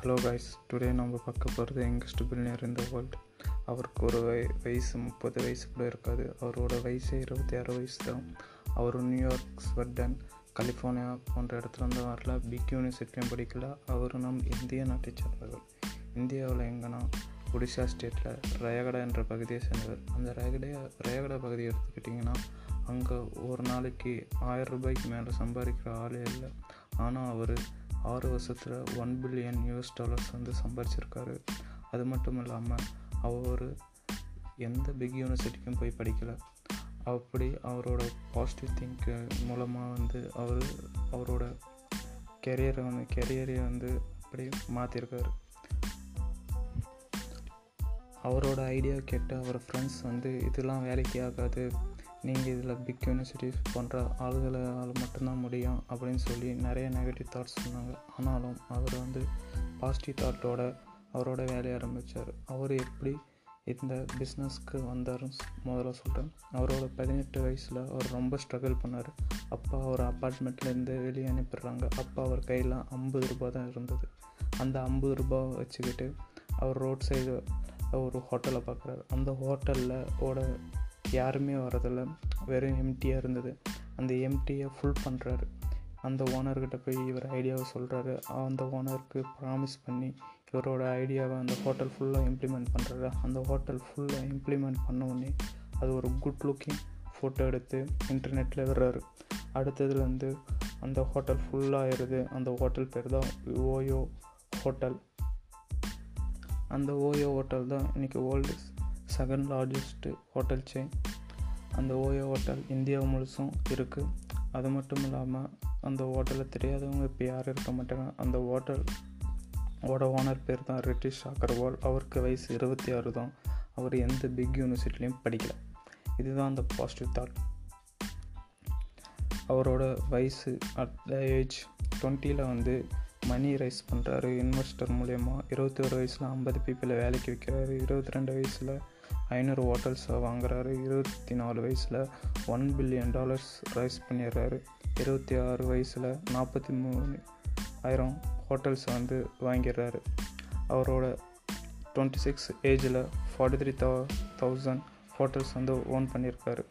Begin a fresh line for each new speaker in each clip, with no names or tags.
Hello guys today நம்ம பார்க்க போகிறது யங்கஸ்ட் பில்லியர் இந்த வேர்ல்டு அவருக்கு ஒரு வய வயசு முப்பது வயசு கூட இருக்காது. அவரோட வயசே இருபத்தி ஆறு வயசு தான். அவர் நியூயார்க் ஸ்வெட்டன் கலிஃபோர்னியா போன்ற இடத்துலருந்து வரல. பிக் யூனிவர்சிட்டியும் படிக்கல. அவர் நம் இந்திய நாட்டை சேர்ந்தவர். இந்தியாவில் எங்கன்னா ஒடிசா ஸ்டேட்டில் ரயகடா என்ற பகுதியை சேர்ந்தவர். அந்த ரயகடா ரயகடா பகுதியை எடுத்துக்கிட்டிங்கன்னா அங்கே ஒரு நாளைக்கு ஆயிரம் ரூபாய்க்கு மேலே சம்பாதிக்கிற ஆளே இல்லை. ஆனால் அவர் ஆறு வருஷத்தில் ஒன் பில்லியன் யூஎஸ் டாலர்ஸ் வந்து சம்பாரிச்சிருக்காரு. அது மட்டும் இல்லாமல் அவர் எந்த பிக் யூனிவர்சிட்டிக்கும் போய் படிக்கலை. அப்படி அவரோட பாசிட்டிவ் திங்க் மூலமாக வந்து அவர் அவரோட கெரியரை வந்து கெரியரை வந்து அப்படி மாற்றிருக்காரு அவரோட ஐடியா கேட்டு அவர் ஃப்ரெண்ட்ஸ் வந்து இதெல்லாம் வேலைக்கு ஆகாது. நீங்கள் இதில் பிக் யூனிவர்சிட்டிஸ் போன்ற ஆளுகளால் மட்டும்தான் முடியும் அப்படின்னு சொல்லி நிறைய நெகட்டிவ் தாட்ஸ் சொன்னாங்க. ஆனாலும் அவர் வந்து பாசிட்டிவ் தாட்டோட அவரோட வேலையை ஆரம்பித்தார் அவர் எப்படி இந்த பிஸ்னஸ்க்கு வந்தாருன்னு முதல்ல சொல்கிறேன் அவரோட பதினெட்டு வயசில் அவர் ரொம்ப ஸ்ட்ரகிள் பண்ணார். அப்பா அவர் அப்பார்ட்மெண்ட்லேருந்து வெளியே அனுப்பிடுறாங்க. அப்பா அவர் கையில் ஐம்பது ரூபா தான் இருந்தது. அந்த ஐம்பது ரூபா வச்சுக்கிட்டு அவர் ரோட் சைடு ஒரு ஹோட்டலை பார்க்குறாரு அந்த ஹோட்டலில் ஓட யாருமே வரதில்ல வெறும் எம்டியாக இருந்தது. அந்த எம்டியை ஃபுல் பண்ணுறாரு அந்த ஓனர்கிட்ட போய் இவர் ஐடியாவை சொல்கிறாரு அந்த ஓனருக்கு ப்ராமிஸ் பண்ணி இவரோட ஐடியாவை அந்த ஹோட்டல் ஃபுல்லாக இம்ப்ளிமெண்ட் பண்ணுறாரு அந்த ஹோட்டல் ஃபுல்லாக இம்ப்ளிமெண்ட் பண்ண உடனே அது ஒரு குட் லுக்கிங் ஃபோட்டோ எடுத்து இன்டர்நெட்டில் விடுறாரு. அடுத்ததுலேருந்து அந்த ஹோட்டல் ஃபுல்லாக ஆயிடுது. அந்த ஹோட்டல் பேர் தான் ஓயோ ஹோட்டல் அந்த ஓயோ ஹோட்டல் தான் இன்றைக்கி world second largest hotel chain அந்த ஓயோ ஹோட்டல் இந்தியா முழுசும் இருக்குது அது மட்டும் இல்லாமல் அந்த ஹோட்டலில் தெரியாதவங்க இப்போ யாரும் இருக்க மாட்டாங்க. அந்த ஹோட்டல் ஓட ஓனர் பேர் தான் ரிட்டிஷ் அகர்வால். அவருக்கு வயசு இருபத்தி ஆறு தான். அவர் எந்த பிக் யூனிவர்சிட்டிலையும் படிக்கல. இதுதான் அந்த பாசிட்டிவ் தாட் அவரோட வயசு அட் த ஏஜ் டுவெண்ட்டியில் வந்து மணி ரைஸ் பண்ணுறாரு இன்வெஸ்டர் மூலயமா இருபத்தி ஒரு வயசில் ஐம்பது பீப்பிளை வேலைக்கு வைக்கிறாரு. இருபத்தி ரெண்டு வயசில் ஐநூறு ஹோட்டல்ஸை வாங்குறாரு. இருபத்தி நாலு வயசில் ஒன் பில்லியன் டாலர்ஸ் ரைஸ் பண்ணிடுறாரு. இருபத்தி ஆறு வயசில் நாற்பத்தி மூணு ஆயிரம் ஹோட்டல்ஸை வந்து வாங்கிடுறாரு. அவரோட டுவெண்ட்டி சிக்ஸ் ஏஜில் forty three thou thousand hotels வந்து ஓன் பண்ணியிருக்காரு.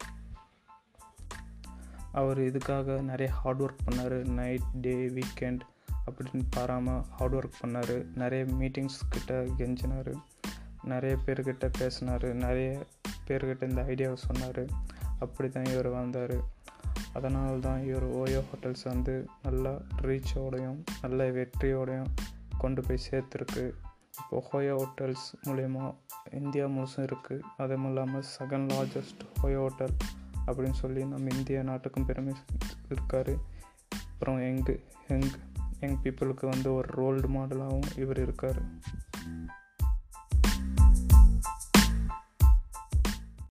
அவர் இதுக்காக நிறைய ஹார்ட் ஒர்க் பண்ணார். நைட் டே வீக்கெண்ட் அப்படின்னு பாராமல் ஹார்ட் ஒர்க் பண்ணார். நிறைய மீட்டிங்ஸ் கிட்ட கெஞ்சினார். நிறைய பேர்கிட்ட பேசினார் நிறைய பேர்கிட்ட இந்த ஐடியாவை சொன்னார். அப்படி தான் இவர் வந்தார். அதனால தான் இவர் ஓயோ ஹோட்டல்ஸ் வந்து நல்லா ரீச்சோடையும் நல்ல வெற்றியோடையும் கொண்டு போய் சேர்த்துருக்கு. இப்போ ஹோயோ ஹோட்டல்ஸ் மூலயமா இந்தியா முழுசும் இருக்குது அதுவும் இல்லாமல் செகண்ட் லார்ஜஸ்ட் ஹோயோ ஹோட்டல் அப்படின்னு சொல்லி நம்ம இந்திய நாட்டுக்கும் பெருமை இருக்கார். அப்புறம் எங்கு எங் யங் பீப்புளுக்கு வந்து ஒரு ரோல்டு மாடலாகவும் இவர் இருக்கார்.